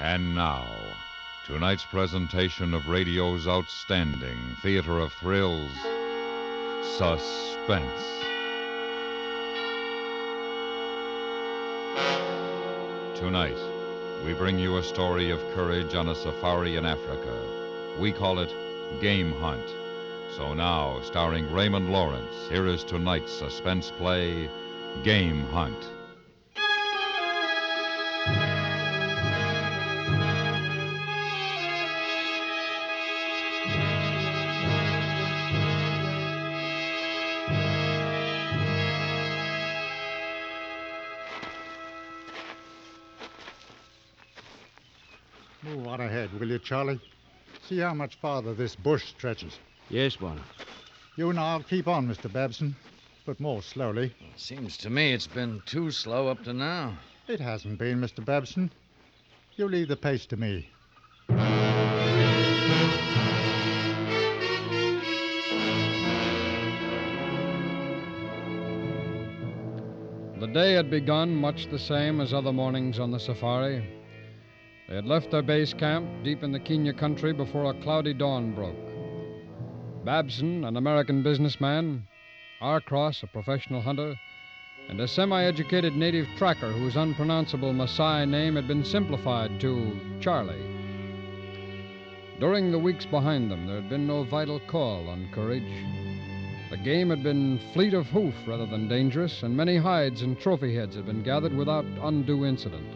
And now, tonight's presentation of radio's outstanding theater of thrills, Suspense. Tonight, we bring you a story of courage on a safari in Africa. We call it Game Hunt. So now, starring Raymond Lawrence, here is tonight's suspense play, Game Hunt. You, Charlie? See how much farther this bush stretches. Yes, Bwana. You and I'll keep on, Mr. Babson, but more slowly. Seems to me it's been too slow up to now. It hasn't been, Mr. Babson. You leave the pace to me. The day had begun much the same as other mornings on the safari. They had left their base camp deep in the Kenya country before a cloudy dawn broke. Babson, an American businessman, Arcross, a professional hunter, and a semi educated native tracker whose unpronounceable Maasai name had been simplified to Charlie. During the weeks behind them, there had been no vital call on courage. The game had been fleet of hoof rather than dangerous, and many hides and trophy heads had been gathered without undue incident.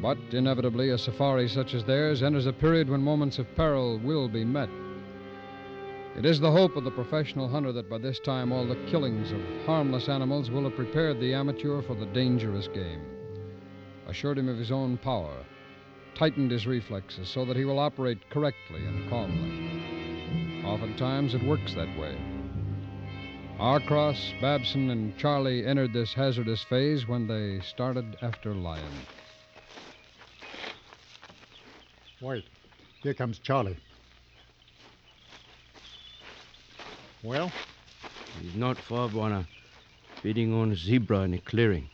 But inevitably, a safari such as theirs enters a period when moments of peril will be met. It is the hope of the professional hunter that by this time all the killings of harmless animals will have prepared the amateur for the dangerous game, assured him of his own power, tightened his reflexes so that he will operate correctly and calmly. Oftentimes it works that way. Arcross, Babson, and Charlie entered this hazardous phase when they started after lion. Wait. Here comes Charlie. Well, He's not far, Bwana. Feeding on a zebra in a clearing.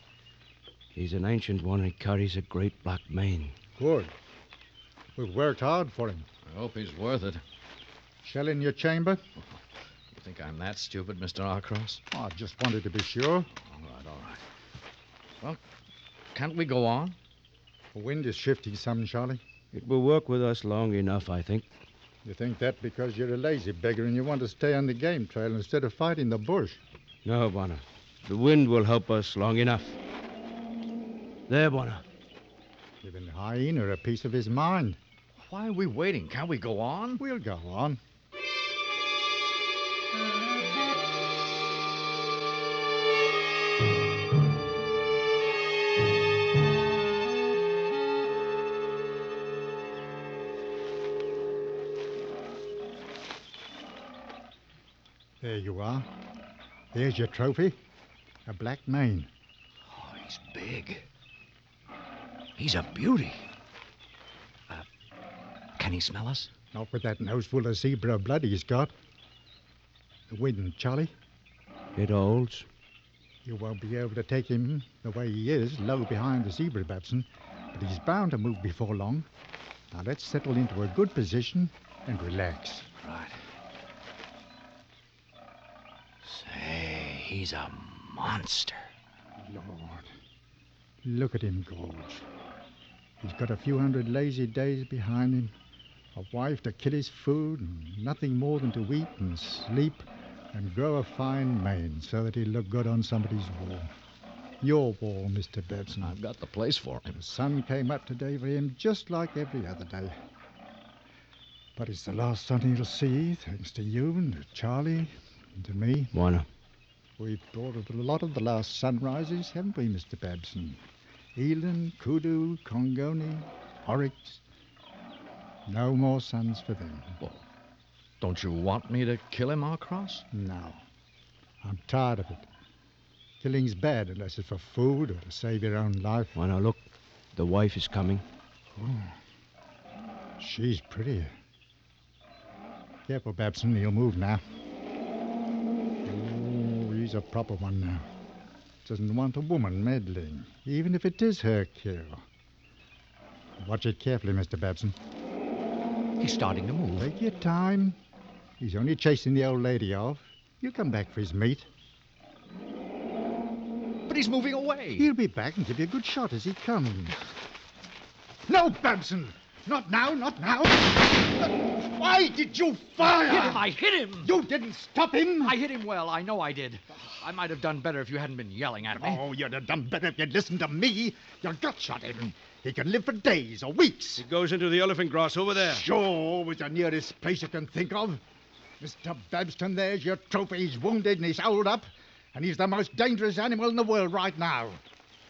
He's an ancient one and carries a great black mane. good. We've worked hard for him. I hope he's worth it. Shell in your chamber? You think I'm that stupid, Mr. Arcross? Oh, I just wanted to be sure. All right, all right. Well, can't we go on? The wind is shifting some, Charlie. It will work with us long enough, I think. You think that because you're a lazy beggar and you want to stay on the game trail instead of fighting the bush. No, Bwana. The wind will help us long enough. There, Bwana. Giving the hyena a piece of his mind. Why are we waiting? Can't we go on? We'll go on. Are. There's your trophy. A black mane. Oh, he's big. He's a beauty. Uh, can he smell us? Not with that nose full of zebra blood he's got. The wind, Charlie. It holds. You won't be able to take him the way he is, low behind the zebra, Babson. But he's bound to move before long. Now let's settle into a good position and relax. Right. Say, he's a monster. Lord, look at him, Gorge. He's got a few hundred lazy days behind him, a wife to kill his food, and nothing more than to eat and sleep and grow a fine mane so that he'll look good on somebody's wall. Your wall, Mr. Babson. I've got the place for him. The sun came up today for him just like every other day. But it's the last sun he'll see, thanks to you and to Charlie and to me. Bwana. We've brought a lot of the last sunrises, haven't we, Mr. Babson? Eland, Kudu, Kongoni, Oryx. No more suns for them. Don't you want me to kill him, Arcross? No. I'm tired of it. Killing's bad unless it's for food or to save your own life. Bwana, look. The wife is coming. Oh, she's prettier. Careful, Babson. He'll move now. A proper one now. Doesn't want a woman meddling, even if it is her kill. Watch it carefully, Mr. Babson. He's starting to move. Take your time. He's only chasing the old lady off. He'll come back for his meat. But he's moving away. He'll be back and give you a good shot as he comes. No, Babson! Not now, not now! Why did you fire? hit him! I hit him! You didn't stop him! I hit him well. I know I did. I might have done better if you hadn't been yelling at me. Oh, you'd have done better if you'd listened to me. You gut shot him. He can live for days or weeks. He goes into the elephant grass over there. Sure was the nearest place you can think of. Mr. Babson, there's your trophy. He's wounded and he's holed up. And he's the most dangerous animal in the world right now.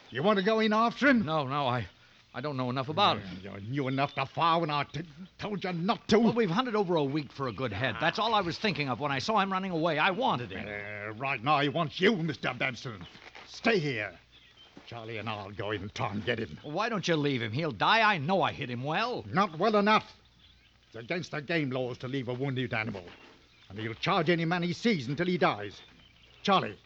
You want to go in after him? No, no, I, I don't know enough about it. You knew enough to fire when I t- told you not to. Well, we've hunted over a week for a good head. That's all I was thinking of when I saw him running away. I wanted him. Uh, right now, he wants you, Mr. Babson. Stay here. Charlie and I'll go in and try and get him. Why don't you leave him? He'll die. I know I hit him well. Not well enough. It's against the game laws to leave a wounded animal. And he'll charge any man he sees until he dies. Charlie,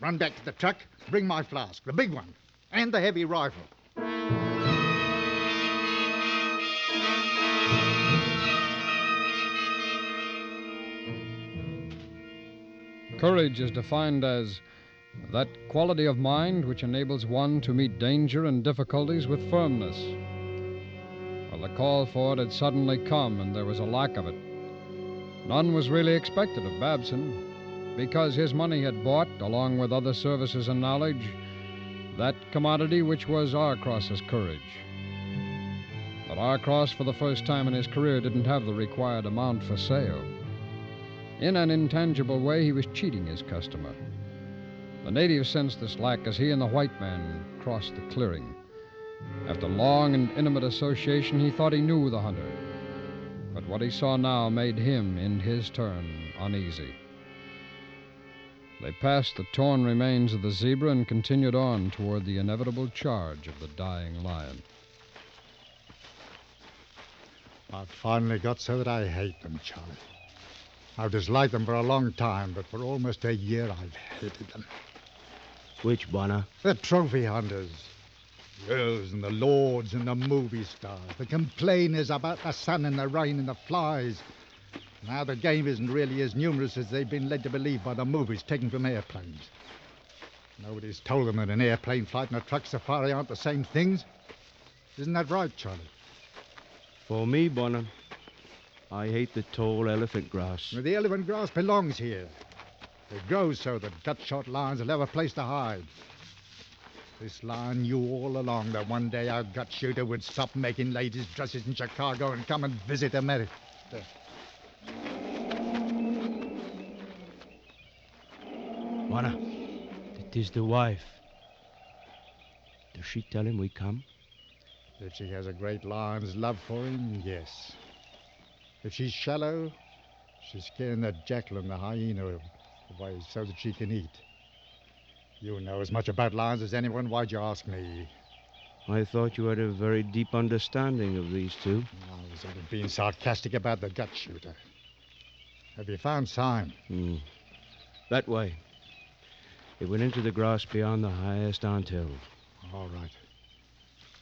run back to the truck, bring my flask, the big one, and the heavy rifle. Courage is defined as that quality of mind which enables one to meet danger and difficulties with firmness. Well, the call for it had suddenly come, and there was a lack of it. None was really expected of Babson, because his money had bought, along with other services and knowledge, that commodity which was Arcross's courage. But Arcross, for the first time in his career, didn't have the required amount for sale. In an intangible way, he was cheating his customer. The native sensed this lack as he and the white man crossed the clearing. After long and intimate association, he thought he knew the hunter. But what he saw now made him, in his turn, uneasy. They passed the torn remains of the zebra and continued on toward the inevitable charge of the dying lion. I've finally got so that I hate them, Charlie. I've disliked them for a long time, but for almost a year I've hated them. Which, Bwana? The trophy hunters. Girls and the lords and the movie stars. The complainers about the sun and the rain and the flies. Now the game isn't really as numerous as they've been led to believe by the movies taken from airplanes. Nobody's told them that an airplane flight and a truck safari aren't the same things. Isn't that right, Charlie? For me, Bwana, I hate the tall elephant grass. The elephant grass belongs here. It grows so that gut-shot lions will have a place to hide. This lion knew all along that one day our gut shooter would stop making ladies' dresses in Chicago and come and visit America. Bwana, it is the wife. Does she tell him we come? If she has a great lion's love for him, yes. If she's shallow, she's scaring that jackal and the hyena away so that she can eat. You know as much about lions as anyone. Why'd you ask me? I thought you had a very deep understanding of these two. I was only being sarcastic about the gut shooter. Have you found sign? Hmm. That way. It went into the grass beyond the highest anthill. All right.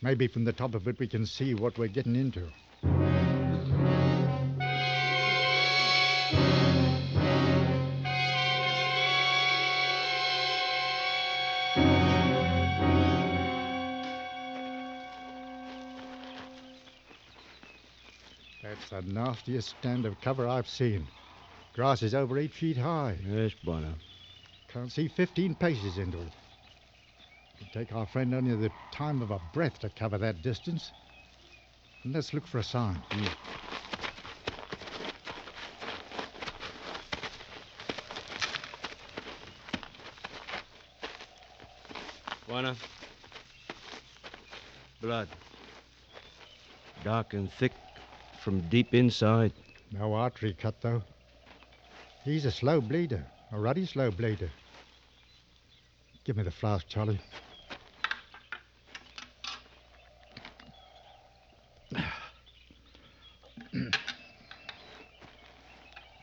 Maybe from the top of it we can see what we're getting into. Nastiest stand of cover I've seen. Grass is over eight feet high. Yes, Bwana. Can't see 15 paces into it. It'd take our friend only the time of a breath to cover that distance. And let's look for a sign. Hmm. Bwana. Blood. Dark and thick from deep inside. No artery cut, though. He's a slow bleeder, a ruddy slow bleeder. Give me the flask, Charlie.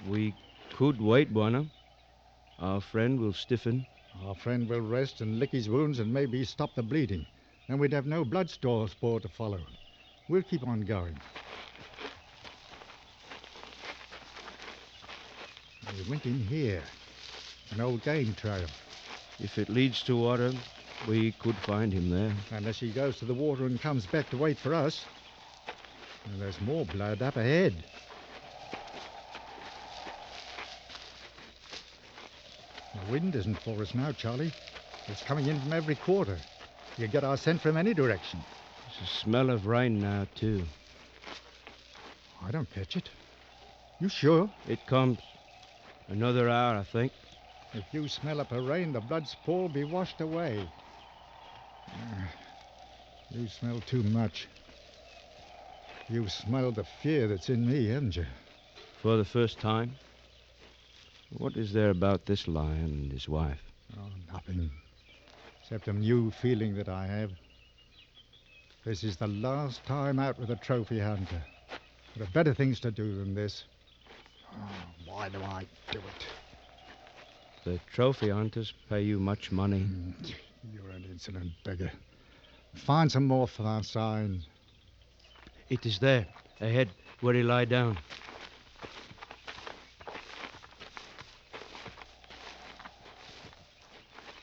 We could wait, Bwana. Our friend will stiffen. Our friend will rest and lick his wounds and maybe stop the bleeding. Then we'd have no blood store spore to follow. We'll keep on going. We went in here. An old game trail. If it leads to water, we could find him there. Unless he goes to the water and comes back to wait for us. And there's more blood up ahead. The wind isn't for us now, Charlie. It's coming in from every quarter. You get our scent from any direction. There's a smell of rain now, too. I don't catch it. You sure? It comes. Another hour, I think. If you smell up a rain, the blood spoor be washed away. You smell too much. You've smelled the fear that's in me, haven't you? For the first time. What is there about this lion and his wife? Oh, nothing. Except a new feeling that I have. This is the last time out with a trophy hunter. There are better things to do than this. Oh, why do I do it? The trophy hunters pay you much money. Mm, You're an insolent beggar. Find some more for our sign. It is there, ahead, where he lie down.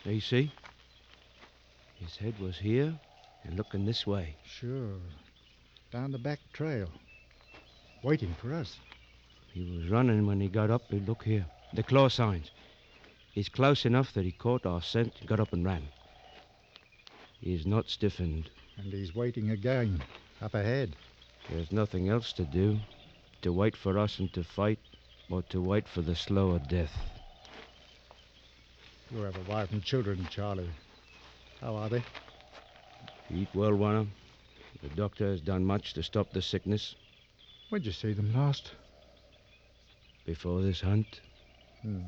There you see? His head was here and looking this way. Sure. Down the back trail. Waiting for us. He was running when he got up. Look here. The claw signs. He's close enough that he caught our scent got up and ran. He's not stiffened. And he's waiting again. Up ahead. There's nothing else to do. To wait for us and to fight, or to wait for the slower death. You have a wife and children, Charlie. How are they? Eat well, Bwana. The doctor has done much to stop the sickness. When'd you see them last? Before this hunt, Hmm.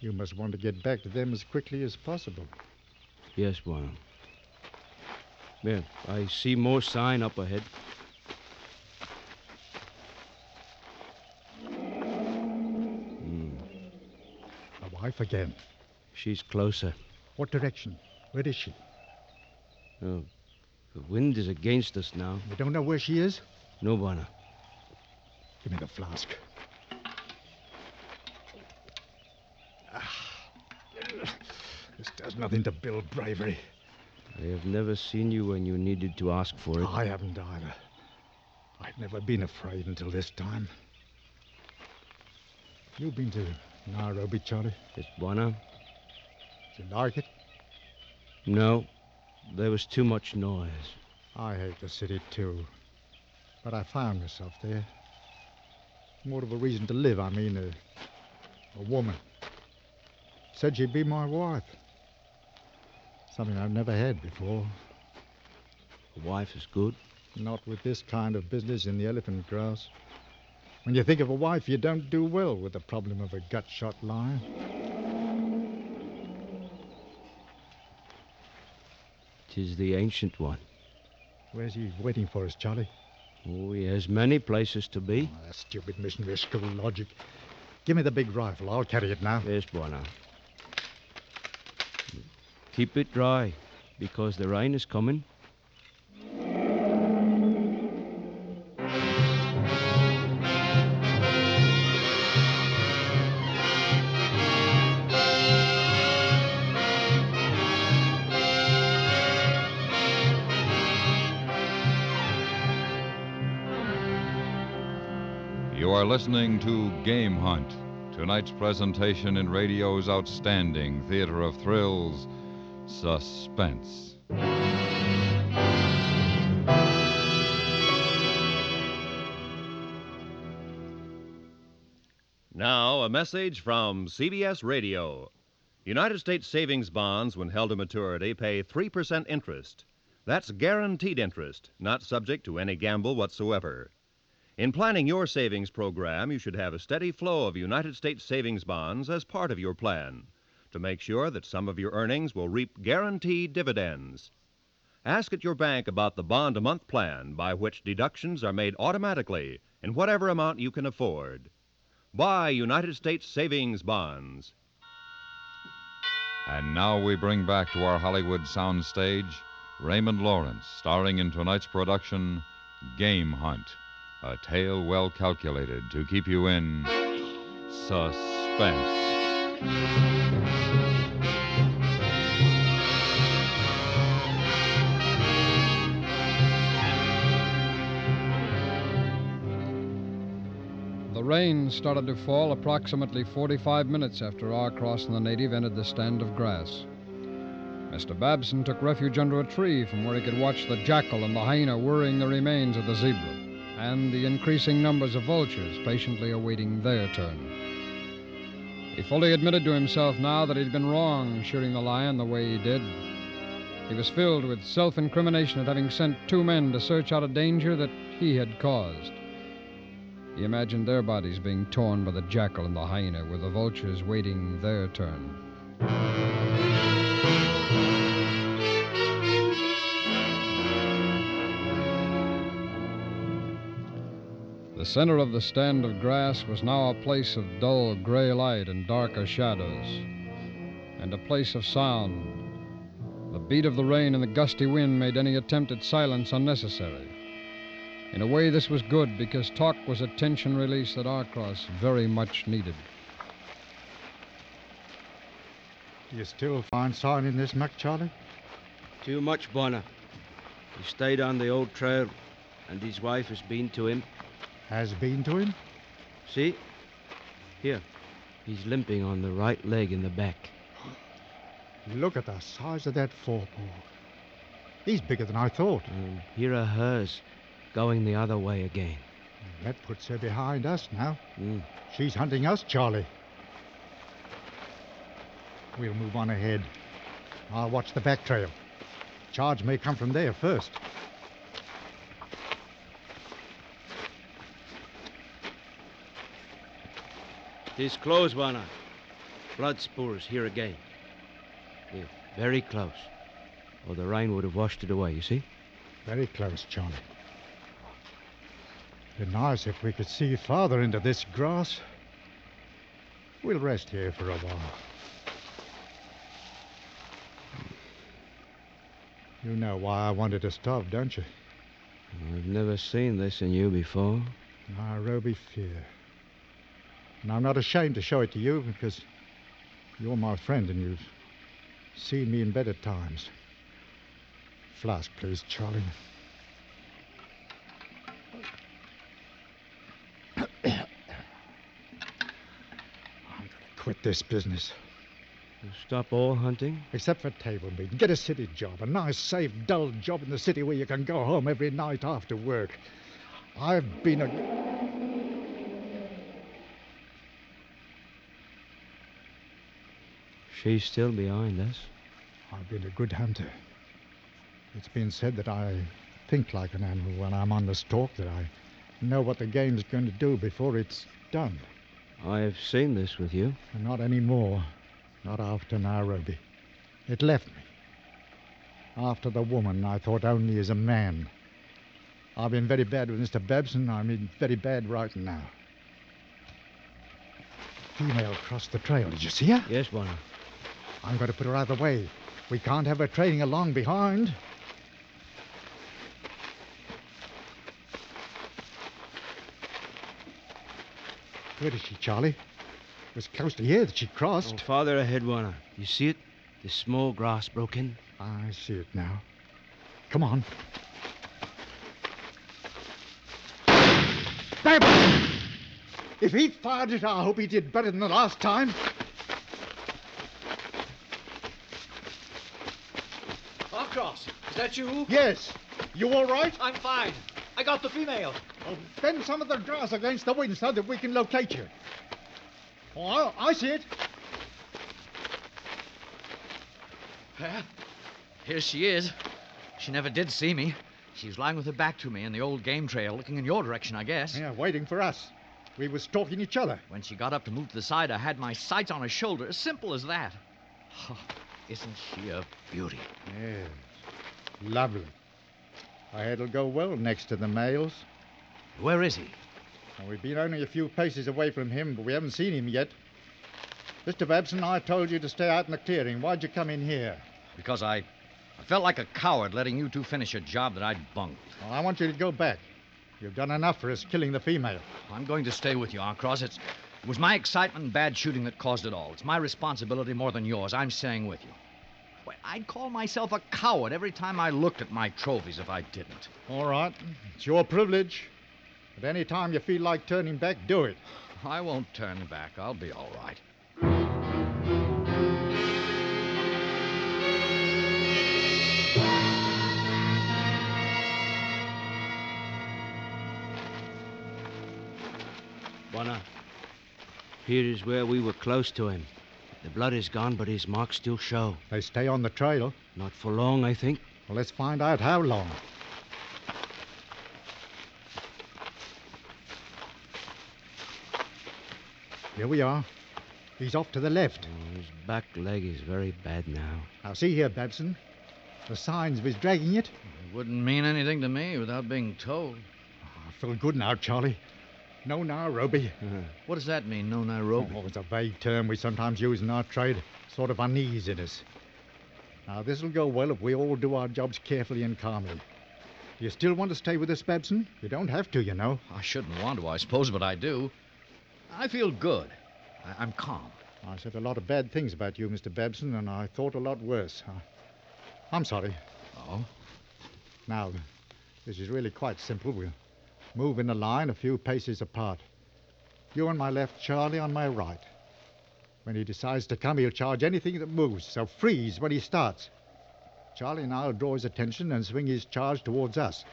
You must want to get back to them as quickly as possible. yes, Bwana. There, I see more sign up ahead. Hmm, A wife again. she's closer. What direction? Where is she? Oh, the wind is against us now. We don't know where she is? No, Bwana. Give me the flask. Ah. This does nothing to build bravery. I have never seen you when you needed to ask for it. I haven't either. I've never been afraid until this time. You've been to Nairobi, Charlie. Yes, Bwana? Did you like it? No, there was too much noise. I hate the city too. But I found myself there. More of a reason to live, I mean, a, a woman. Said she'd be my wife. Something I've never had before. The wife is good. Not with this kind of business in the elephant grass. When you think of a wife, you don't do well with the problem of a gut shot lion. Tis the ancient one. Where's he waiting for us, Charlie? Oh, he has many places to be. Oh, that stupid missionary school logic. Give me the big rifle. I'll carry it now. Yes, Bwana. Keep it dry, because the rain is coming. You are listening to Game Hunt, tonight's presentation in radio's outstanding theater of thrills, Suspense. Now, a message from CBS Radio. United States savings bonds, when held to maturity, pay 3% interest. That's guaranteed interest, not subject to any gamble whatsoever. In planning your savings program, you should have a steady flow of United States savings bonds as part of your plan to make sure that some of your earnings will reap guaranteed dividends. Ask at your bank about the bond a month plan by which deductions are made automatically in whatever amount you can afford. Buy United States savings bonds. And now we bring back to our Hollywood soundstage Raymond Lawrence, starring in tonight's production Game Hunt, a tale well calculated to keep you in suspense. The rain started to fall approximately 45 minutes after Arcross and the native entered the stand of grass. Mr. Babson took refuge under a tree from where he could watch the jackal and the hyena worrying the remains of the zebra, and the increasing numbers of vultures patiently awaiting their turn. He fully admitted to himself now that he'd been wrong shooting the lion the way he did. He was filled with self incrimination at having sent two men to search out a danger that he had caused. He imagined their bodies being torn by the jackal and the hyena, with the vultures waiting their turn. The center of the stand of grass was now a place of dull gray light and darker shadows, and a place of sound. The beat of the rain and the gusty wind made any attempt at silence unnecessary. In a way, this was good because talk was a tension release that Arcross very much needed. Do you still find sign in this muck, Charlie? Too much, Bwana. He stayed on the old trail, and his wife has been to him. Has been to him? See? Here. He's limping on the right leg in the back. Look at the size of that forepaw. He's bigger than I thought. And here are hers, going the other way again. That puts her behind us now. Mm. She's hunting us, Charlie. We'll move on ahead. I'll watch the back trail. Charge may come from there first. Tis close, Bwana. Blood spoor's here again. They're very close. Or the rain would have washed it away, you see? Very close, Charlie. It'd be nice if we could see farther into this grass. We'll rest here for a while. You know why I wanted to stop, don't you? I've never seen this in you before. Ah, Nairobi fear. And I'm not ashamed to show it to you because you're my friend and you've seen me in better times. Flask, please, Charlie. I'm going to quit this business. You stop all hunting? Except for table meeting. Get a city job. A nice, safe, dull job in the city where you can go home every night after work. I've been a. She's still behind us. I've been a good hunter. It's been said that I think like an animal when I'm on the stalk, that I know what the game's going to do before it's done. I've seen this with you. And not anymore. Not after Nairobi. It left me. After the woman, I thought only as a man. I've been very bad with Mr. Babson. I'm in very bad right now. Female crossed the trail. Did you see her? Yes, Bwana. I'm going to put her out of the way. We can't have her trailing along behind. Where is she, Charlie? It was close to here that she crossed. Oh, farther ahead, Bwana. You see it? The small grass broken. I see it now. Come on. If he fired it, I hope he did better than the last time. Arcross, is that you? Yes. You all right? I'm fine. I got the female. Oh, bend some of the grass against the wind so that we can locate you. Oh, I, I see it. Well, here she is. She never did see me. She's lying with her back to me in the old game trail, looking in your direction, I guess. Yeah, waiting for us. We was stalking each other. When she got up to move to the side, I had my sights on her shoulder. As simple as that. Oh, isn't she a beauty? Yes. Lovely. I heard it'll go well next to the males. Where is he? We've been only a few paces away from him, but we haven't seen him yet. Mr. Babson, I told you to stay out in the clearing. Why'd you come in here? Because I, I felt like a coward letting you two finish a job that I'd bunked. Well, I want you to go back. You've done enough for us killing the female. I'm going to stay with you, Arcross. It's, it was my excitement and bad shooting that caused it all. It's my responsibility more than yours. I'm staying with you. Why, I'd call myself a coward every time I looked at my trophies if I didn't. All right. It's your privilege. But any time you feel like turning back, do it. I won't turn back. I'll be all right. Bwana, here is where we were close to him. The blood is gone, but his marks still show. They stay on the trail. Not for long, I think. Well, let's find out how long. Here we are. He's off to the left. Oh, his back leg is very bad now. Now, see here, Babson. The signs of his dragging it. It wouldn't mean anything to me without being told. Ah, I feel good now, Charlie. No Nairobi. Uh-huh. What does that mean, no Nairobi? Oh, it's a vague term we sometimes use in our trade. Sort of uneasiness. Now, this'll go well if we all do our jobs carefully and calmly. Do you still want to stay with us, Babson? You don't have to, you know. I shouldn't want to, I suppose, but I do. I feel good. I- I'm calm. I said a lot of bad things about you, Mr. Babson, and I thought a lot worse. I- I'm sorry. Oh? Now, this is really quite simple. We'll move in a line a few paces apart. You on my left, Charlie on my right. When he decides to come, he'll charge anything that moves, so freeze when he starts. Charlie and I'll draw his attention and swing his charge towards us.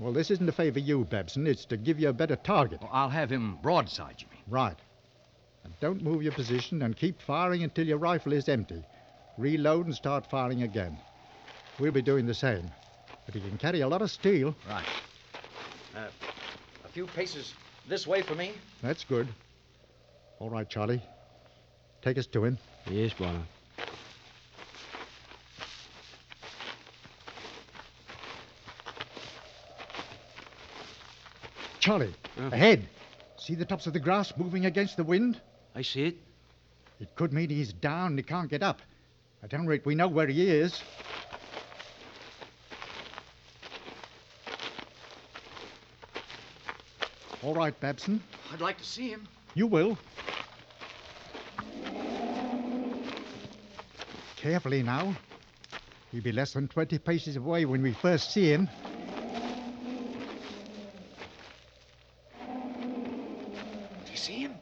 Well, this isn't to favor you, Babson. It's to give you a better target. Well, I'll have him broadside, you mean? Right. And don't move your position and keep firing until your rifle is empty. Reload and start firing again. We'll be doing the same. But he can carry a lot of steel. Right. Uh, a few paces this way for me. That's good. All right, Charlie. Take us to him. Yes, Bwana. Charlie, Huh? ahead. See the tops of the grass moving against the wind? I see it. It could mean he's down and he can't get up. At any rate, we know where he is. All right, Babson. I'd like to see him. You will. Carefully now. He'll be less than 20 paces away when we first see him. Do you see him?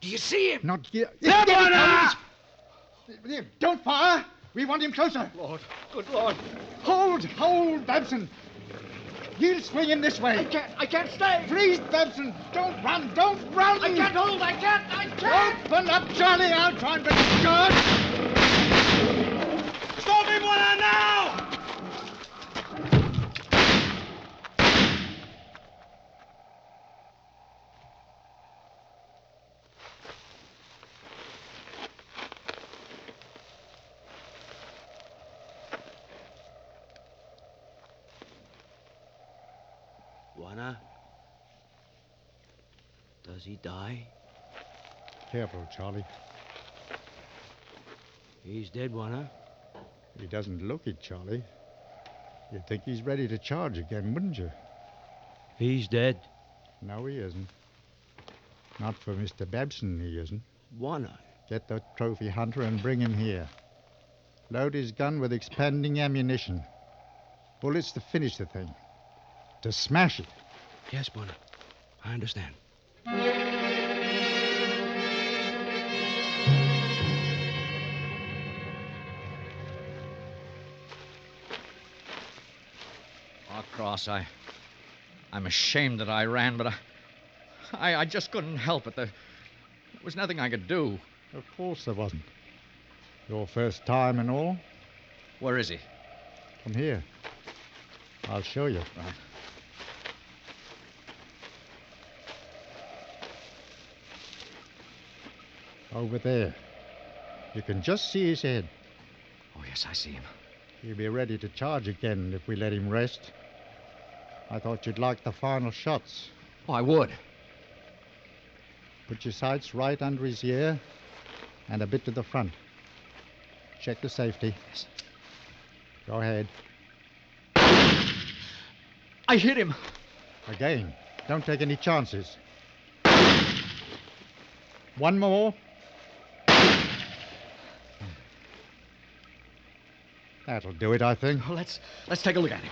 Do you see him? Not here. There, Here he comes! Don't fire! We want him closer. Lord, good Lord. Hold, hold, Babson. He'll swing him this way. I can't, I can't stay. Freeze, Babson. Don't run, don't run. I can't hold, I can't, I can't. Open up, Charlie. I'll try and it good. Stop him, Bwana, now! Bwana. Does he die? Careful, Charlie. He's dead, Bwana. He doesn't look it, Charlie. You'd think he's ready to charge again, wouldn't you? He's dead. No, he isn't. Not for Mr. Babson, he isn't. Bwana. Get the trophy hunter and bring him here. Load his gun with expanding ammunition. Bullets to finish the thing. To smash it. Yes, Bwana. I understand. Cross, I. I'm ashamed that I ran, but I. I, I just couldn't help it. There, there was nothing I could do. Of course there wasn't. Your first time and all? Where is he? Come here. I'll show you. Right. Over there. You can just see his head. Oh, yes, I see him. He'll be ready to charge again if we let him rest. I thought you'd like the final shots. Oh, I would. Put your sights right under his ear and a bit to the front. Check the safety. Yes. Go ahead. I hit him. Again. Don't take any chances. One more. That'll do it, I think. Oh, let's let's take a look at him.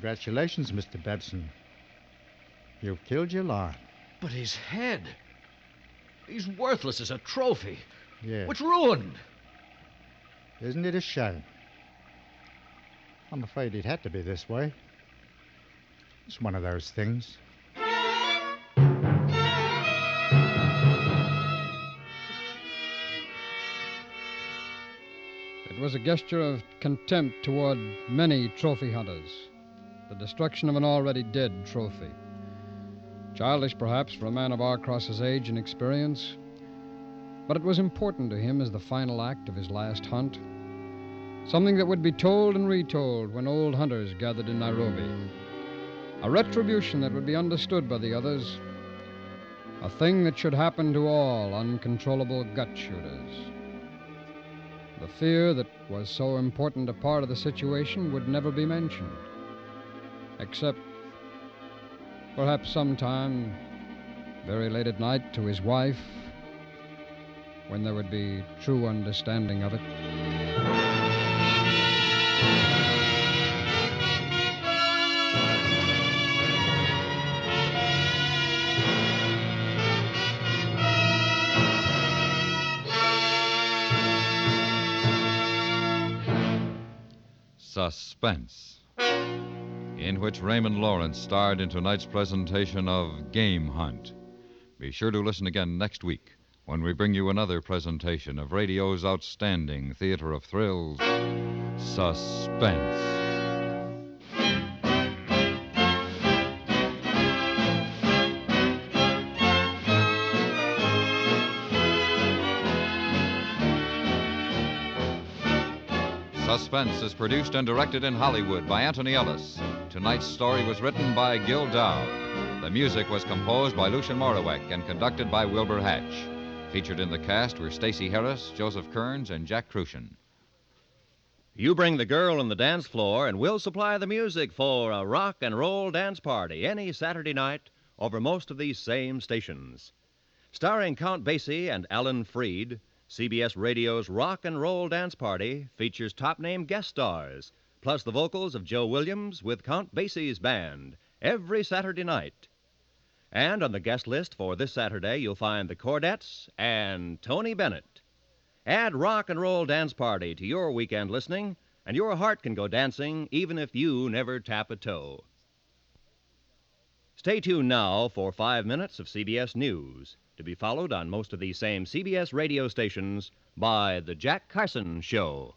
Congratulations, Mr. Babson. You've killed your lion. But his head. He's worthless as a trophy. Yeah. It's ruined. Isn't it a shame? I'm afraid it had to be this way. It's one of those things. It was a gesture of contempt toward many trophy hunters, the destruction of an already dead trophy. Childish, perhaps, for a man of Arcross's age and experience, but it was important to him as the final act of his last hunt. Something that would be told and retold when old hunters gathered in Nairobi. A retribution that would be understood by the others. A thing that should happen to all uncontrollable gut shooters. The fear that was so important a part of the situation would never be mentioned. Except perhaps sometime very late at night to his wife when there would be true understanding of it. Suspense, in which Raymond Lawrence starred in tonight's presentation of Game Hunt. Be sure to listen again next week when we bring you another presentation of radio's outstanding theater of thrills, Suspense. Suspense is produced and directed in Hollywood by Antony Ellis. Tonight's story was written by Gil Dow. The music was composed by Lucien Moraweck and conducted by Wilbur Hatch. Featured in the cast were Stacy Harris, Joseph Kearns, and Jack Kruschen. You bring the girl on the dance floor, and we'll supply the music for a rock and roll dance party any Saturday night over most of these same stations. Starring Count Basie and Alan Freed, CBS Radio's Rock and Roll Dance Party features top name guest stars, plus the vocals of Joe Williams with Count Basie's band, every Saturday night. And on the guest list for this Saturday, you'll find the Chordettes and Tony Bennett. Add Rock and Roll Dance Party to your weekend listening, and your heart can go dancing even if you never tap a toe. Stay tuned now for five minutes of CBS News, to be followed on most of these same CBS radio stations by The Jack Carson Show.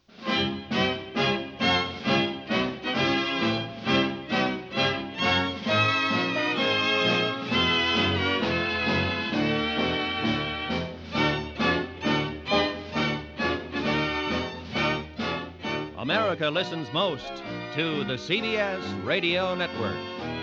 America listens most to the CBS Radio Network.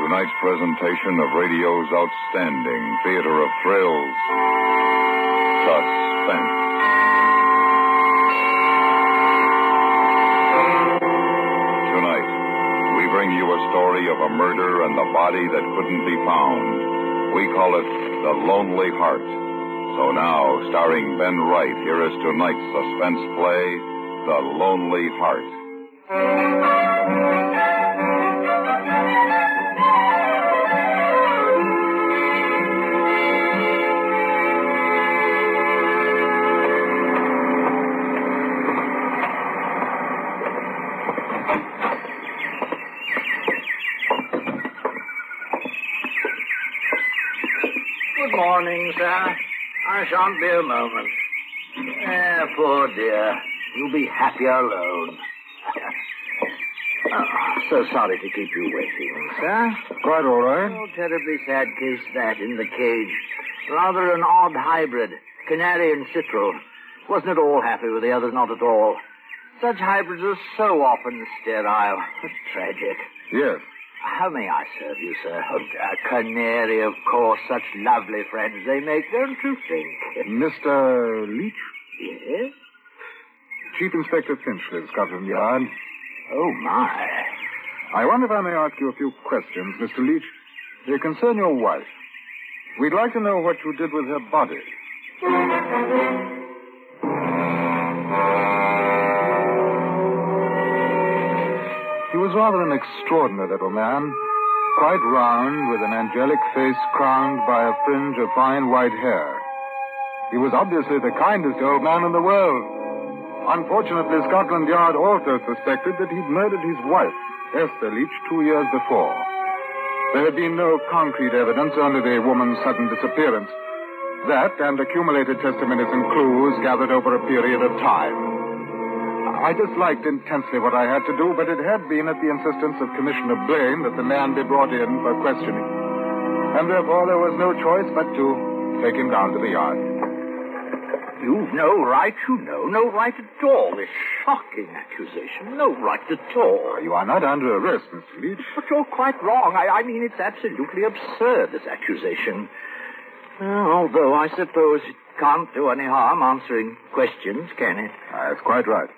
Tonight's presentation of radio's outstanding theater of thrills, Suspense. Tonight, we bring you a story of a murder and the body that couldn't be found. We call it The Lonely Heart. So now, starring Ben Wright, here is tonight's suspense play, The Lonely Heart. Shan't be a moment. Ah, poor dear. You'll be happier alone. oh, so sorry to keep you waiting, sir. Quite all right. Oh, terribly sad case that in the cage. Rather an odd hybrid. Canary and citril. Wasn't at all happy with the others, not at all. Such hybrids are so often sterile. Tragic. Yes. How may I serve you, sir? Oh, a canary, of course. Such lovely friends they make, don't you think? Mr. Leach? Yes? Chief Inspector Finchley, Scotland Yard. Oh, my. I wonder if I may ask you a few questions, Mr. Leach. They concern your wife. We'd like to know what you did with her body. Was rather an extraordinary little man, quite round, with an angelic face crowned by a fringe of fine white hair. He was obviously the kindest old man in the world. Unfortunately, Scotland Yard also suspected that he'd murdered his wife, Esther Leach, two years before. There had been no concrete evidence under the woman's sudden disappearance. That and accumulated testimonies and clues gathered over a period of time. I disliked intensely what I had to do, but it had been at the insistence of Commissioner Blaine that the man be brought in for questioning. And therefore there was no choice but to take him down to the yard. You've no right, you know, no right at all. This shocking accusation, no right at all. You are not under arrest, Mr. Leach. But you're quite wrong. I, I mean, it's absolutely absurd, this accusation. Uh, although I suppose it can't do any harm answering questions, can it? That's quite right.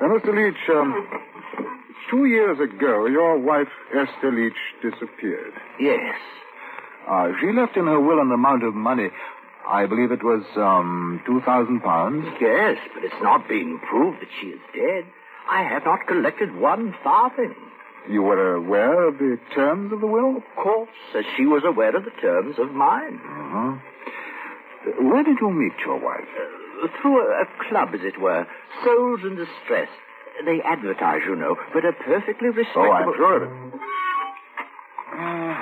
Now, Mr. Leach, um, two years ago, your wife, Esther Leach, disappeared. Yes. Uh, she left in her will an amount of money. I believe it was, um, two thousand pounds. Yes, but it's not been proved that she is dead. I have not collected one farthing. You were aware of the terms of the will? Of course, as she was aware of the terms of mine. Uh-huh. Where did you meet your wife? Uh, through a, a club, as it were. Souls in Distress. They advertise, you know, but are perfectly respectable... Oh, I'm sure of it. Uh,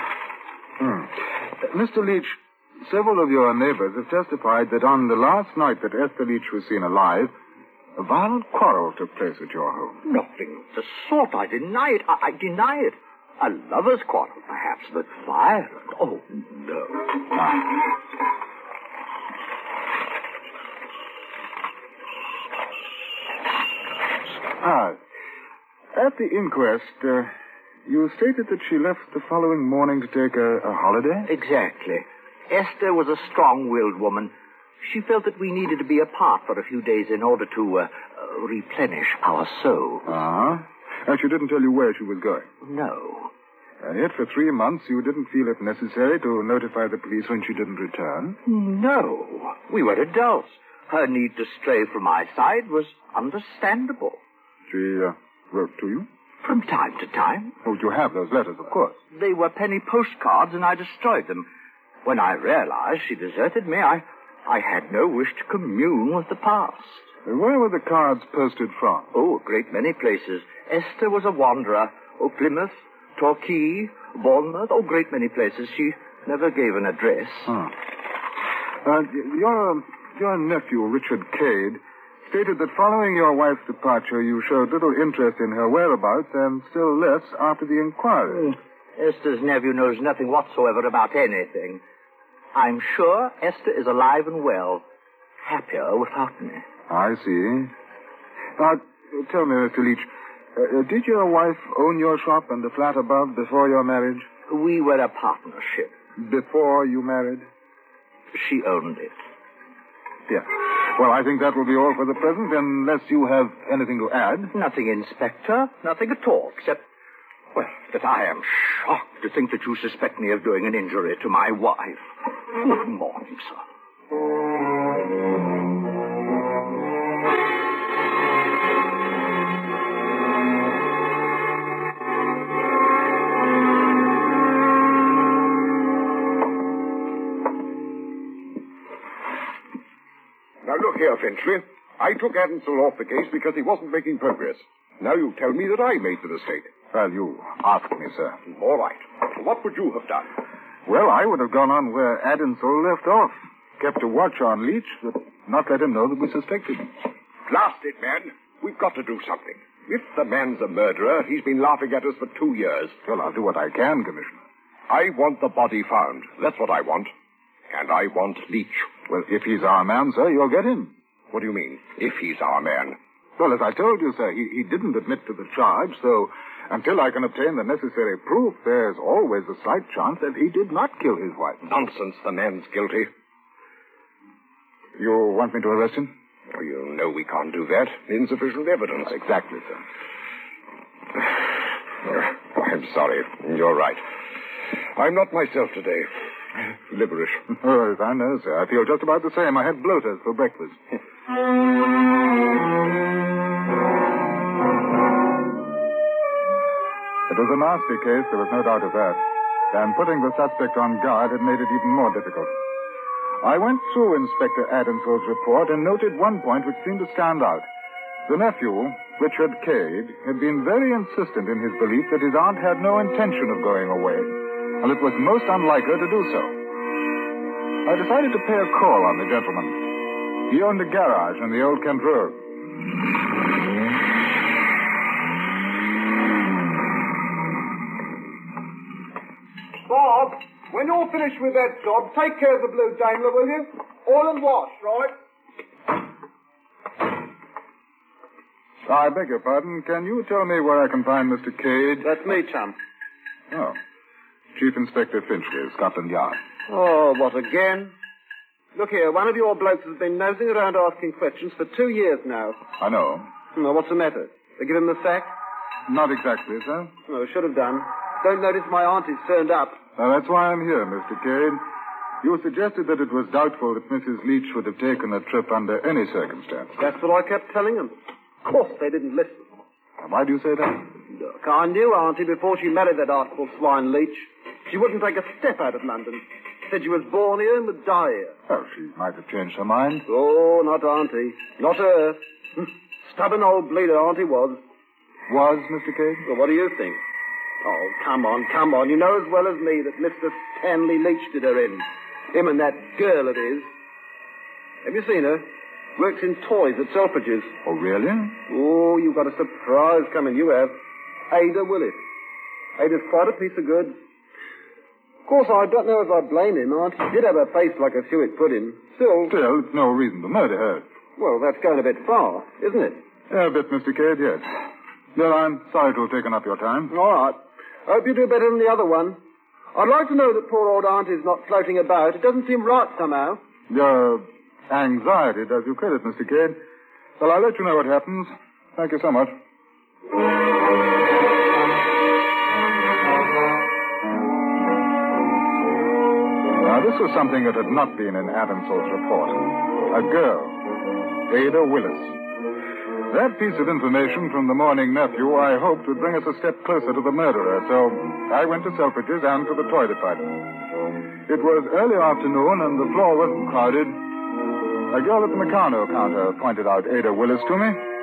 hmm. Mr. Leach, several of your neighbors have testified that on the last night that Esther Leach was seen alive, a violent quarrel took place at your home. Nothing of the sort. I deny it. I, I deny it. A lover's quarrel, perhaps, but violent. Oh, no. Ah, at the inquest, uh, you stated that she left the following morning to take a, a holiday? Exactly. Esther was a strong-willed woman. She felt that we needed to be apart for a few days in order to uh, uh, replenish our souls. Uh-huh. And she didn't tell you where she was going? No. And yet for three months you didn't feel it necessary to notify the police when she didn't return? No. We were adults. Her need to stray from my side was understandable. She uh, wrote to you? From time to time. Oh, you have those letters, of course. They were penny postcards, and I destroyed them. When I realized she deserted me, I, I had no wish to commune with the past. Where were the cards posted from? Oh, a great many places. Esther was a wanderer. Oh, Plymouth, Torquay, Bournemouth. Oh, great many places. She never gave an address. Uh, your, your nephew, Richard Cade, stated that following your wife's departure, you showed little interest in her whereabouts and still less after the inquiry. Mm. Esther's nephew knows nothing whatsoever about anything. I'm sure Esther is alive and well, happier without me. I see. Now, tell me, Mr. Leach, uh, did your wife own your shop and the flat above before your marriage? We were a partnership. Before you married? She owned it. Yeah. Well, I think that will be all for the present, unless you have anything to add. Nothing, Inspector. Nothing at all, except, well, that I am shocked to think that you suspect me of doing an injury to my wife. Good morning, sir. Look here, Finchley. I took Adamsel off the case because he wasn't making progress. Now you tell me that I made the mistake. Well, you asked me, sir. All right. What would you have done? Well, I would have gone on where Adamsel left off. Kept a watch on Leach, but not let him know that we suspected him. Blast it, man. We've got to do something. If the man's a murderer, he's been laughing at us for two years. Well, I'll do what I can, Commissioner. I want the body found. That's what I want. And I want Leach. Well, if he's our man, sir, you'll get him. What do you mean, if he's our man? Well, as I told you, sir, he, he didn't admit to the charge, so until I can obtain the necessary proof, there's always a slight chance that he did not kill his wife. Nonsense, the man's guilty. You want me to arrest him? Well, you know we can't do that. Insufficient evidence. Exactly, sir. I'm sorry. You're right. I'm not myself today. Liverish. Oh, I know, sir. I feel just about the same. I had bloaters for breakfast. It was a nasty case, there was no doubt of that. And putting the suspect on guard had made it even more difficult. I went through Inspector Adamsell's report and noted one point which seemed to stand out. The nephew, Richard Cade, had been very insistent in his belief that his aunt had no intention of going away, and it was most unlike her to do so. I decided to pay a call on the gentleman. He owned a garage on the Old Kent Road. Bob, when you're finished with that job, take care of the blue Daimler, will you? Oil and wash, right? I beg your pardon. Can you tell me where I can find Mr. Cade? That's me, chum. Oh. Chief Inspector Finchley, Scotland Yard. Oh, what again? Look here, one of your blokes has been nosing around asking questions for two years now. I know. Now, what's the matter? They give him the sack? Not exactly, sir. No, should have done. Don't notice my auntie's turned up. Now, that's why I'm here, Mr. Cade. You suggested that it was doubtful that Mrs. Leach would have taken a trip under any circumstance. That's what I kept telling them. Of course, they didn't listen. Why do you say that? Look, I knew Auntie before she married that artful swine Leach. She wouldn't take a step out of London. Said she was born here and would die here. Well, she might have changed her mind. Oh, not Auntie. Not her. Stubborn old bleeder Auntie was. Was, Mr. Cade? Well, what do you think? Oh, come on, come on. You know as well as me that Mr. Stanley Leach did her in. Him and that girl it is. Have you seen her? Works in toys at Selfridge's. Oh, really? Oh, you've got a surprise coming, you have. Ada Willis. Ada's quite a piece of goods. Of course, I don't know if I blame him. Aunt did have a face like a suet pudding. Still... Still, it's no reason to murder her. Well, that's going a bit far, isn't it? Yeah, a bit, Mr. Cade, yes. Well, I'm sorry to have taken up your time. All right. I hope you do better than the other one. I'd like to know that poor old aunt is not floating about. It doesn't seem right somehow. You're anxiety does you credit, Mr. Cade. Well, I'll let you know what happens. Thank you so much. Now, this was something that had not been in Adamsall's report. A girl, Ada Willis. That piece of information from the mourning nephew I hoped would bring us a step closer to the murderer, so I went to Selfridge's and to the toy department. It was early afternoon and the floor wasn't crowded. A girl at the Meccano counter pointed out Ada Willis to me.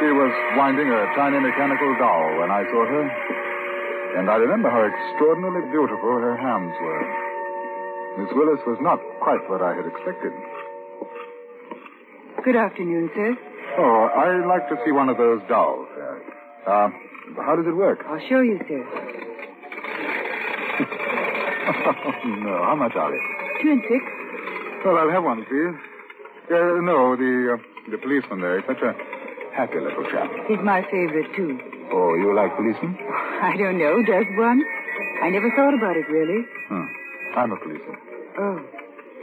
She was winding a tiny mechanical doll when I saw her, and I remember how extraordinarily beautiful her hands were. Miss Willis was not quite what I had expected. Good afternoon, sir. Oh, I'd like to see one of those dolls. Uh, uh, how does it work? I'll show you, sir. no, how much are they? Two and six. Well, I'll have one, please. Uh, no, the uh, the policeman there. A happy little chap. He's my favorite, too. Oh, you like policemen? I don't know. Does one? I never thought about it, really. Hmm. I'm a policeman. Oh.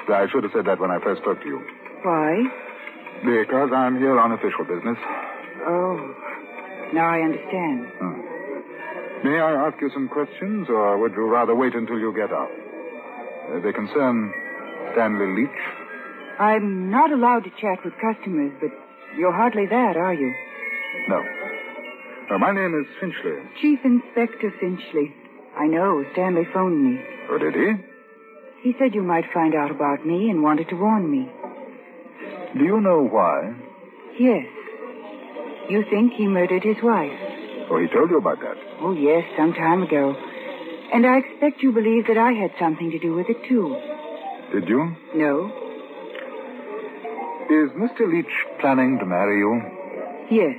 I should have said that when I first spoke to you. Why? Because I'm here on official business. Oh. Now I understand. Hmm. May I ask you some questions, or would you rather wait until you get out? Uh, they concern Stanley Leach. I'm not allowed to chat with customers, but you're hardly that, are you? No. Uh, my name is Finchley. Chief Inspector Finchley. I know. Stanley phoned me. Oh, did he? He said you might find out about me and wanted to warn me. Do you know why? Yes. You think he murdered his wife? Oh, he told you about that. Oh, yes, some time ago. And I expect you believe that I had something to do with it, too. Did you? No? Is Mr. Leach planning to marry you? Yes.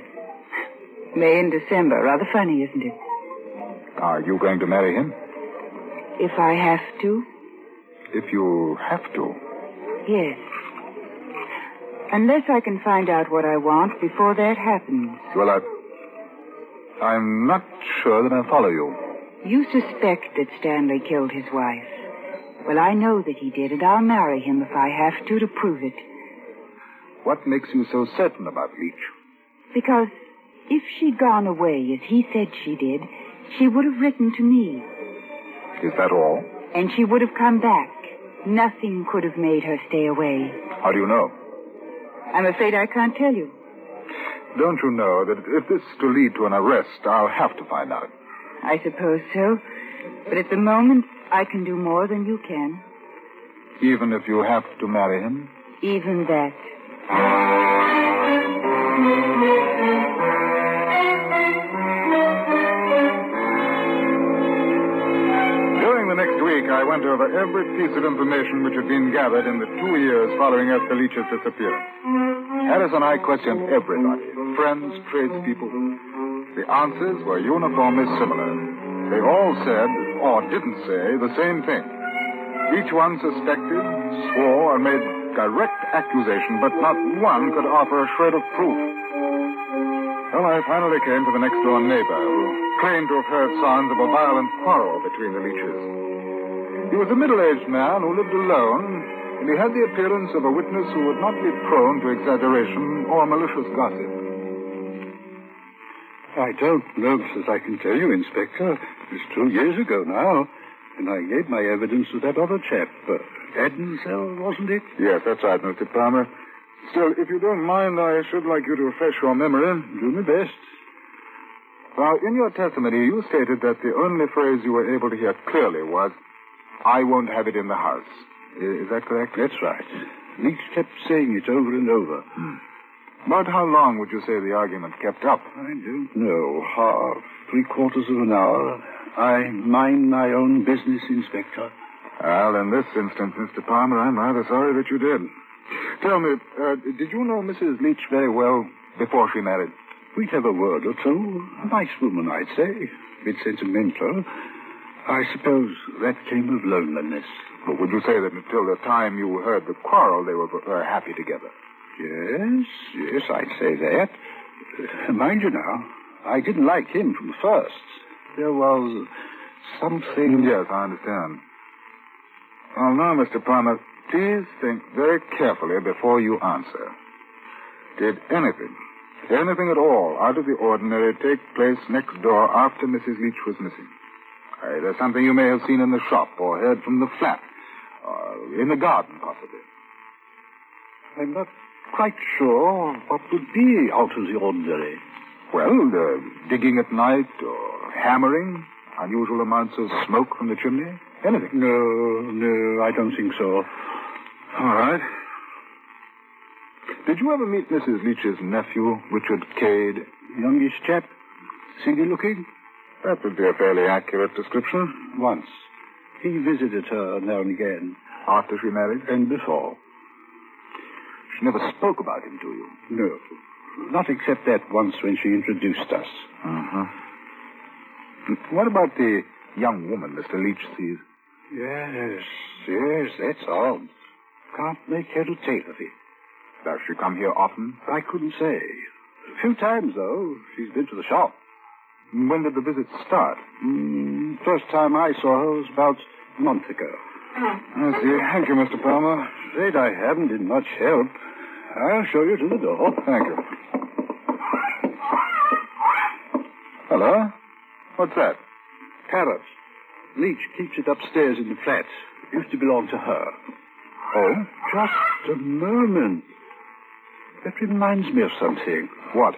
May and December. Rather funny, isn't it? Are you going to marry him? If I have to? If you have to. Yes. Unless I can find out what I want before that happens. Well, I. I'm not sure that I follow you. You suspect that Stanley killed his wife. Well, I know that he did, and I'll marry him if I have to to prove it. What makes you so certain about Leach? Because if she'd gone away as he said she did, she would have written to me. Is that all? And she would have come back. Nothing could have made her stay away. How do you know? I'm afraid I can't tell you. Don't you know that if this is to lead to an arrest, I'll have to find out? I suppose so. But at the moment, I can do more than you can. Even if you have to marry him? Even that. During the next week, I went over every piece of information which had been gathered in the two years following Esther Leach's disappearance. Harris and I questioned everybody friends, tradespeople. The answers were uniformly similar. They all said, or didn't say, the same thing. Each one suspected, swore, and made direct accusation, but not one could offer a shred of proof. Well, I finally came to the next door neighbor who claimed to have heard sounds of a violent quarrel between the Leaches. He was a middle-aged man who lived alone, and he had the appearance of a witness who would not be prone to exaggeration or malicious gossip. I don't know as I can tell you, Inspector. It's two years ago now, and I gave my evidence to that other chap, uh, Adensell, wasn't it? Yes, that's right, Mr. Palmer. Still, if you don't mind, I should like you to refresh your memory. Do my best. Now, in your testimony, you stated that the only phrase you were able to hear clearly was, I won't have it in the house. Is that correct? That's right. Leach kept saying it over and over. Hmm. About how long would you say the argument kept up? I don't know. Half, three quarters of an hour. I mind my own business, Inspector. Well, in this instance, Mr. Palmer, I'm rather sorry that you did. Tell me, uh, did you know Mrs. Leach very well before she married? We'd have a word or two. A nice woman, I'd say. A bit sentimental. I suppose that came of loneliness. But would you say that until the time you heard the quarrel, they were uh, happy together? Yes, yes, I'd say that. Uh, mind you now, I didn't like him from the first. There was something. Yes, I understand. Well, now, Mr. Palmer, Please think very carefully before you answer. Did anything, anything at all, out of the ordinary take place next door after Mrs. Leach was missing? Either something you may have seen in the shop or heard from the flat, or in the garden, possibly. I'm not quite sure what would be out of the ordinary. Well, uh, digging at night or hammering, unusual amounts of smoke from the chimney, anything. No, no, I don't think so. All right. Did you ever meet Mrs. Leach's nephew, Richard Cade? Youngish chap, single looking? That would be a fairly accurate description. Once. He visited her now and again. After she married? And before. She never spoke about him to you? No. Not except that once when she introduced us. Uh-huh. What about the young woman Mr. Leach sees? Yes, yes, that's all. Can't make head or tail of it. Does she come here often? I couldn't say. A few times, though. She's been to the shop. When did the visit start? Mm, first time I saw her was about a month ago. I see. Thank you, Mr. Palmer. Afraid I haven't been much help. I'll show you to the door. Thank you. Hello? What's that? Parrot. Leach keeps it upstairs in the flat. It used to belong to her. Oh? Just a moment. That reminds me of something. What?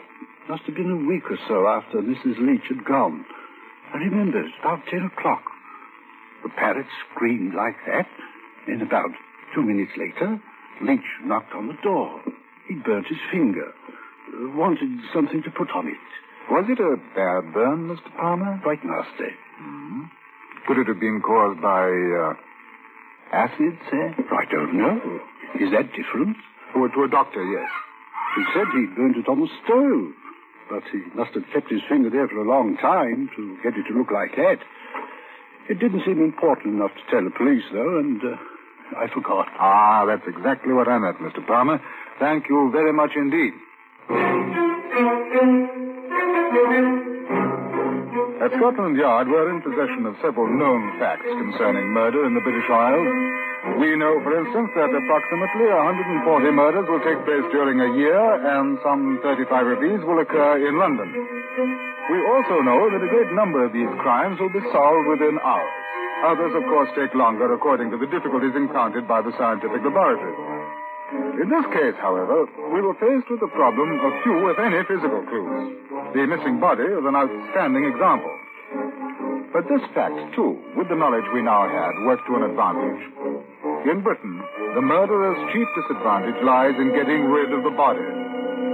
Must have been a week or so after Mrs. Leach had gone. I remember it was about ten o'clock. The parrot screamed like that. Then about two minutes later, Leach knocked on the door. He burnt his finger. Wanted something to put on it. Was it a bad burn, Mr. Palmer? Quite nasty. Mm-hmm. Could it have been caused by uh, acid, say? I don't know. Is that different? Oh, to a doctor, yes. He said he burnt it on the stove. But he must have kept his finger there for a long time to get it to look like that. It didn't seem important enough to tell the police, though, and uh, I forgot. Ah, that's exactly what I meant, Mr. Palmer. Thank you very much indeed. At Scotland Yard, we're in possession of several known facts concerning murder in the British Isles. We know, for instance, that approximately 140 murders will take place during a year, and some 35 of these will occur in London. We also know that a great number of these crimes will be solved within hours. Others, of course, take longer according to the difficulties encountered by the scientific laboratories. In this case, however, we were faced with the problem of few, if any, physical clues. The missing body is an outstanding example. But this fact, too, with the knowledge we now had, worked to an advantage. In Britain, the murderer's chief disadvantage lies in getting rid of the body.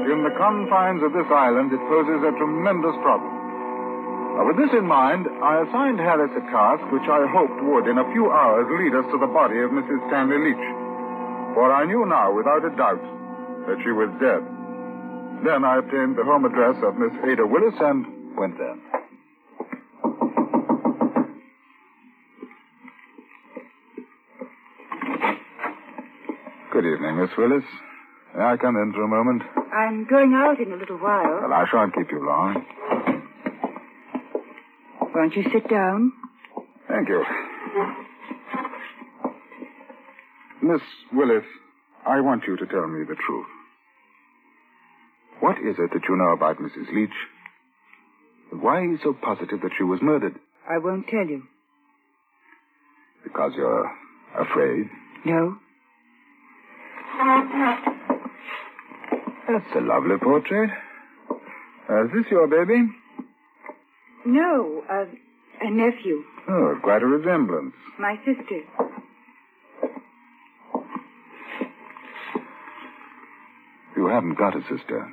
In the confines of this island, it poses a tremendous problem. Now, with this in mind, I assigned Harris a task which I hoped would, in a few hours, lead us to the body of Mrs. Stanley Leach. For I knew now, without a doubt, that she was dead. Then I obtained the home address of Miss Ada Willis and went there. Good evening, Miss Willis. May I come in for a moment? I'm going out in a little while. Well, I shan't keep you long. Won't you sit down? Thank you. Miss Willis, I want you to tell me the truth. What is it that you know about Mrs. Leach? Why are you so positive that she was murdered? I won't tell you. Because you're afraid? No. That's a lovely portrait. Uh, is this your baby? No, uh, a nephew. Oh, quite a resemblance. My sister. You haven't got a sister,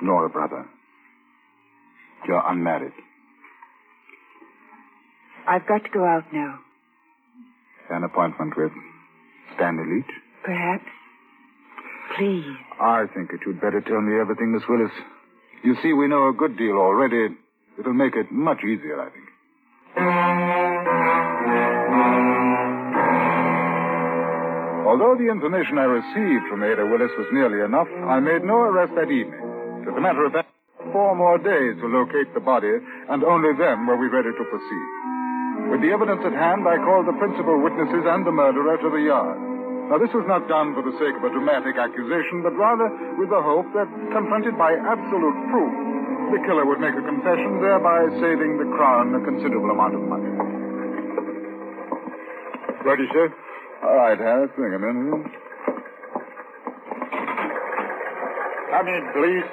nor a brother. You're unmarried. I've got to go out now. An appointment with Stanley Leach? Perhaps. Please. I think that you'd better tell me everything, Miss Willis. You see, we know a good deal already. It'll make it much easier, I think. Although the information I received from Ada Willis was nearly enough, I made no arrest that evening. As a matter of fact, four more days to locate the body, and only then were we ready to proceed. With the evidence at hand, I called the principal witnesses and the murderer to the yard. Now, this was not done for the sake of a dramatic accusation, but rather with the hope that, confronted by absolute proof, the killer would make a confession, thereby saving the Crown a considerable amount of money. Ready, sir? All right, Harris, bring him in. Come in, please.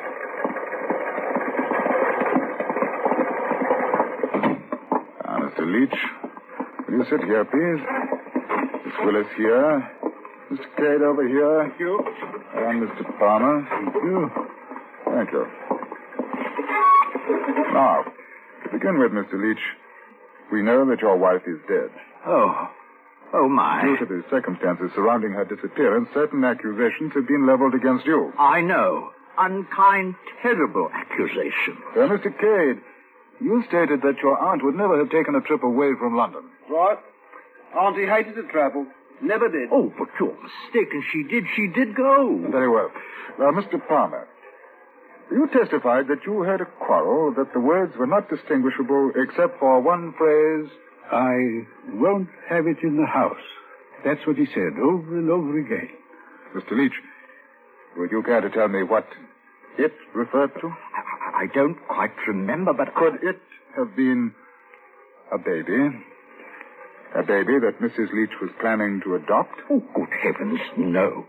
Now, Mr. Leach, will you sit here, please? Miss Willis here. Mr. Cade over here. Thank you. And Mr. Palmer. Thank you. Thank you. Now, to begin with, Mr. Leach, we know that your wife is dead. Oh. Oh, my. Due to the circumstances surrounding her disappearance, certain accusations have been leveled against you. I know. Unkind, terrible accusation. Uh, Mr. Cade, you stated that your aunt would never have taken a trip away from London. Right. Auntie hated to travel. Never did. Oh, but you're mistaken. She did. She did go. Very well. Now, Mr. Palmer, you testified that you had a quarrel, that the words were not distinguishable except for one phrase. I won't have it in the house. That's what he said over and over again. Mr. Leach, would you care to tell me what it referred to? I, I don't quite remember, but could it have been a baby? A baby that Mrs. Leach was planning to adopt? Oh, good heavens, no.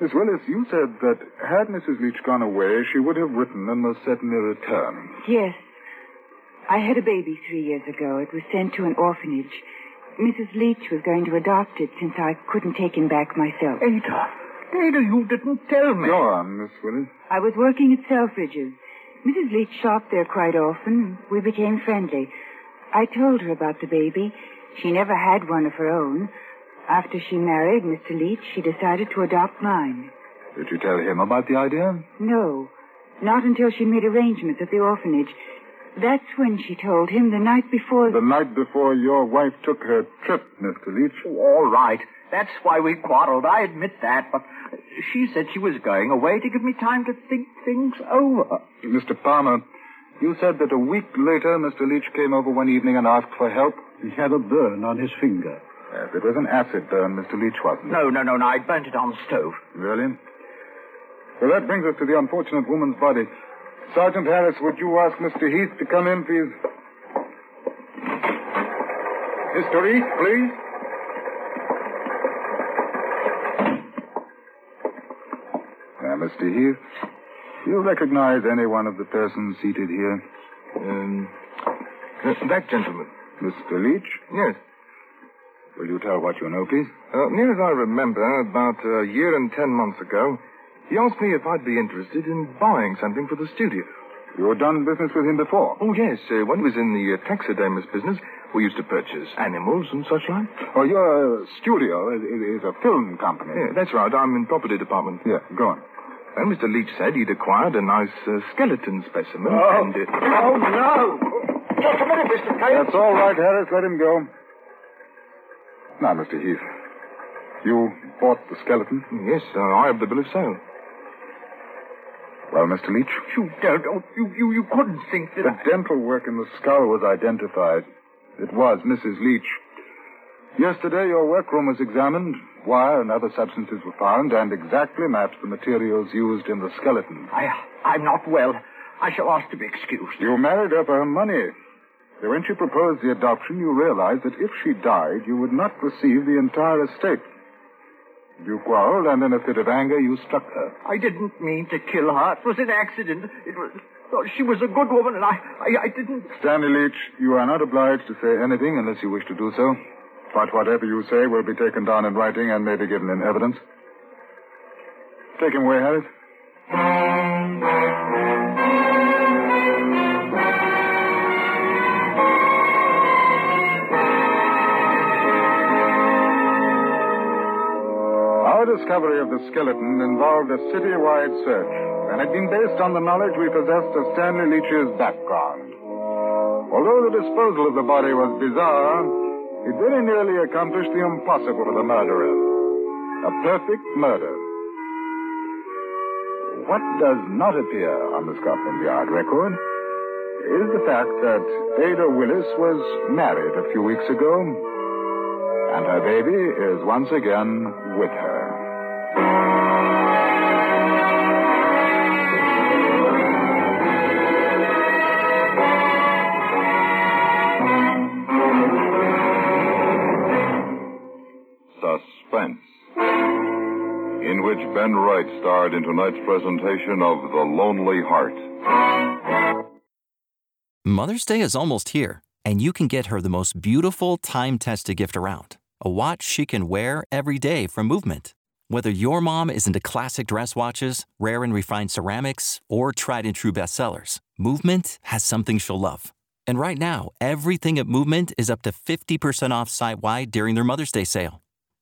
Miss Willis, you said that had Mrs. Leach gone away, she would have written and must certainly return. Yes. I had a baby three years ago. It was sent to an orphanage. Mrs. Leach was going to adopt it since I couldn't take him back myself. Ada, Ada, you didn't tell me. Go on, Miss Willis. I was working at Selfridge's. Mrs. Leach shopped there quite often. We became friendly. I told her about the baby. She never had one of her own. After she married Mr. Leach, she decided to adopt mine. Did you tell him about the idea? No, not until she made arrangements at the orphanage. That's when she told him the night before. The night before your wife took her trip, Mr. Leach. Oh, all right. That's why we quarreled. I admit that. But she said she was going away to give me time to think things over. Mr. Palmer, you said that a week later Mr. Leach came over one evening and asked for help. He had a burn on his finger. Yes, it was an acid burn, Mr. Leach wasn't it? No, no, no, no. I burnt it on the stove. Really? Well, that brings us to the unfortunate woman's body. Sergeant Harris, would you ask Mr. Heath to come in, please? Mr. Heath, please. Now, Mr. Heath, do you recognize any one of the persons seated here? Um, uh, that gentleman. Mr. Leach? Yes. Will you tell what you know, please? Uh, near as I remember, about a year and ten months ago, he asked me if I'd be interested in buying something for the studio. You had done business with him before? Oh, yes. Uh, when he was in the uh, taxidermist business, we used to purchase animals and such like. Oh, your studio is, is a film company. Yeah, that's right. I'm in property department. Yeah, go on. Well, Mr. Leach said he'd acquired a nice uh, skeleton specimen, Oh. and it... Oh, no! Just a minute, Mr. Cade. That's all right, Harris. Let him go. Now, Mr. Heath, you bought the skeleton? Yes, uh, I have the bill of sale. Well, Mr. Leach? You don't. Oh, you, you, you couldn't think that. The dental work in the skull was identified. It was Mrs. Leach. Yesterday, your workroom was examined. Wire and other substances were found and exactly matched the materials used in the skeleton. I, I'm not well. I shall ask to be excused. You married her for her money. So when she proposed the adoption, you realized that if she died, you would not receive the entire estate. You quarreled, and in a fit of anger, you struck her. I didn't mean to kill her. It was an accident. It was. Oh, she was a good woman, and I, I, I didn't. Stanley Leach, you are not obliged to say anything unless you wish to do so. But whatever you say will be taken down in writing and may be given in evidence. Take him away, Harris. Our discovery of the skeleton involved a city-wide search and had been based on the knowledge we possessed of Stanley Leach's background. Although the disposal of the body was bizarre, it very nearly accomplished the impossible for the murderer. A perfect murder. What does not appear on the Scotland Yard record is the fact that Ada Willis was married a few weeks ago And her baby is once again with her. Which Ben Wright starred in tonight's presentation of The Lonely Heart. Mother's Day is almost here, and you can get her the most beautiful time tested gift around a watch she can wear every day from Movement. Whether your mom is into classic dress watches, rare and refined ceramics, or tried and true bestsellers, Movement has something she'll love. And right now, everything at Movement is up to 50% off site wide during their Mother's Day sale.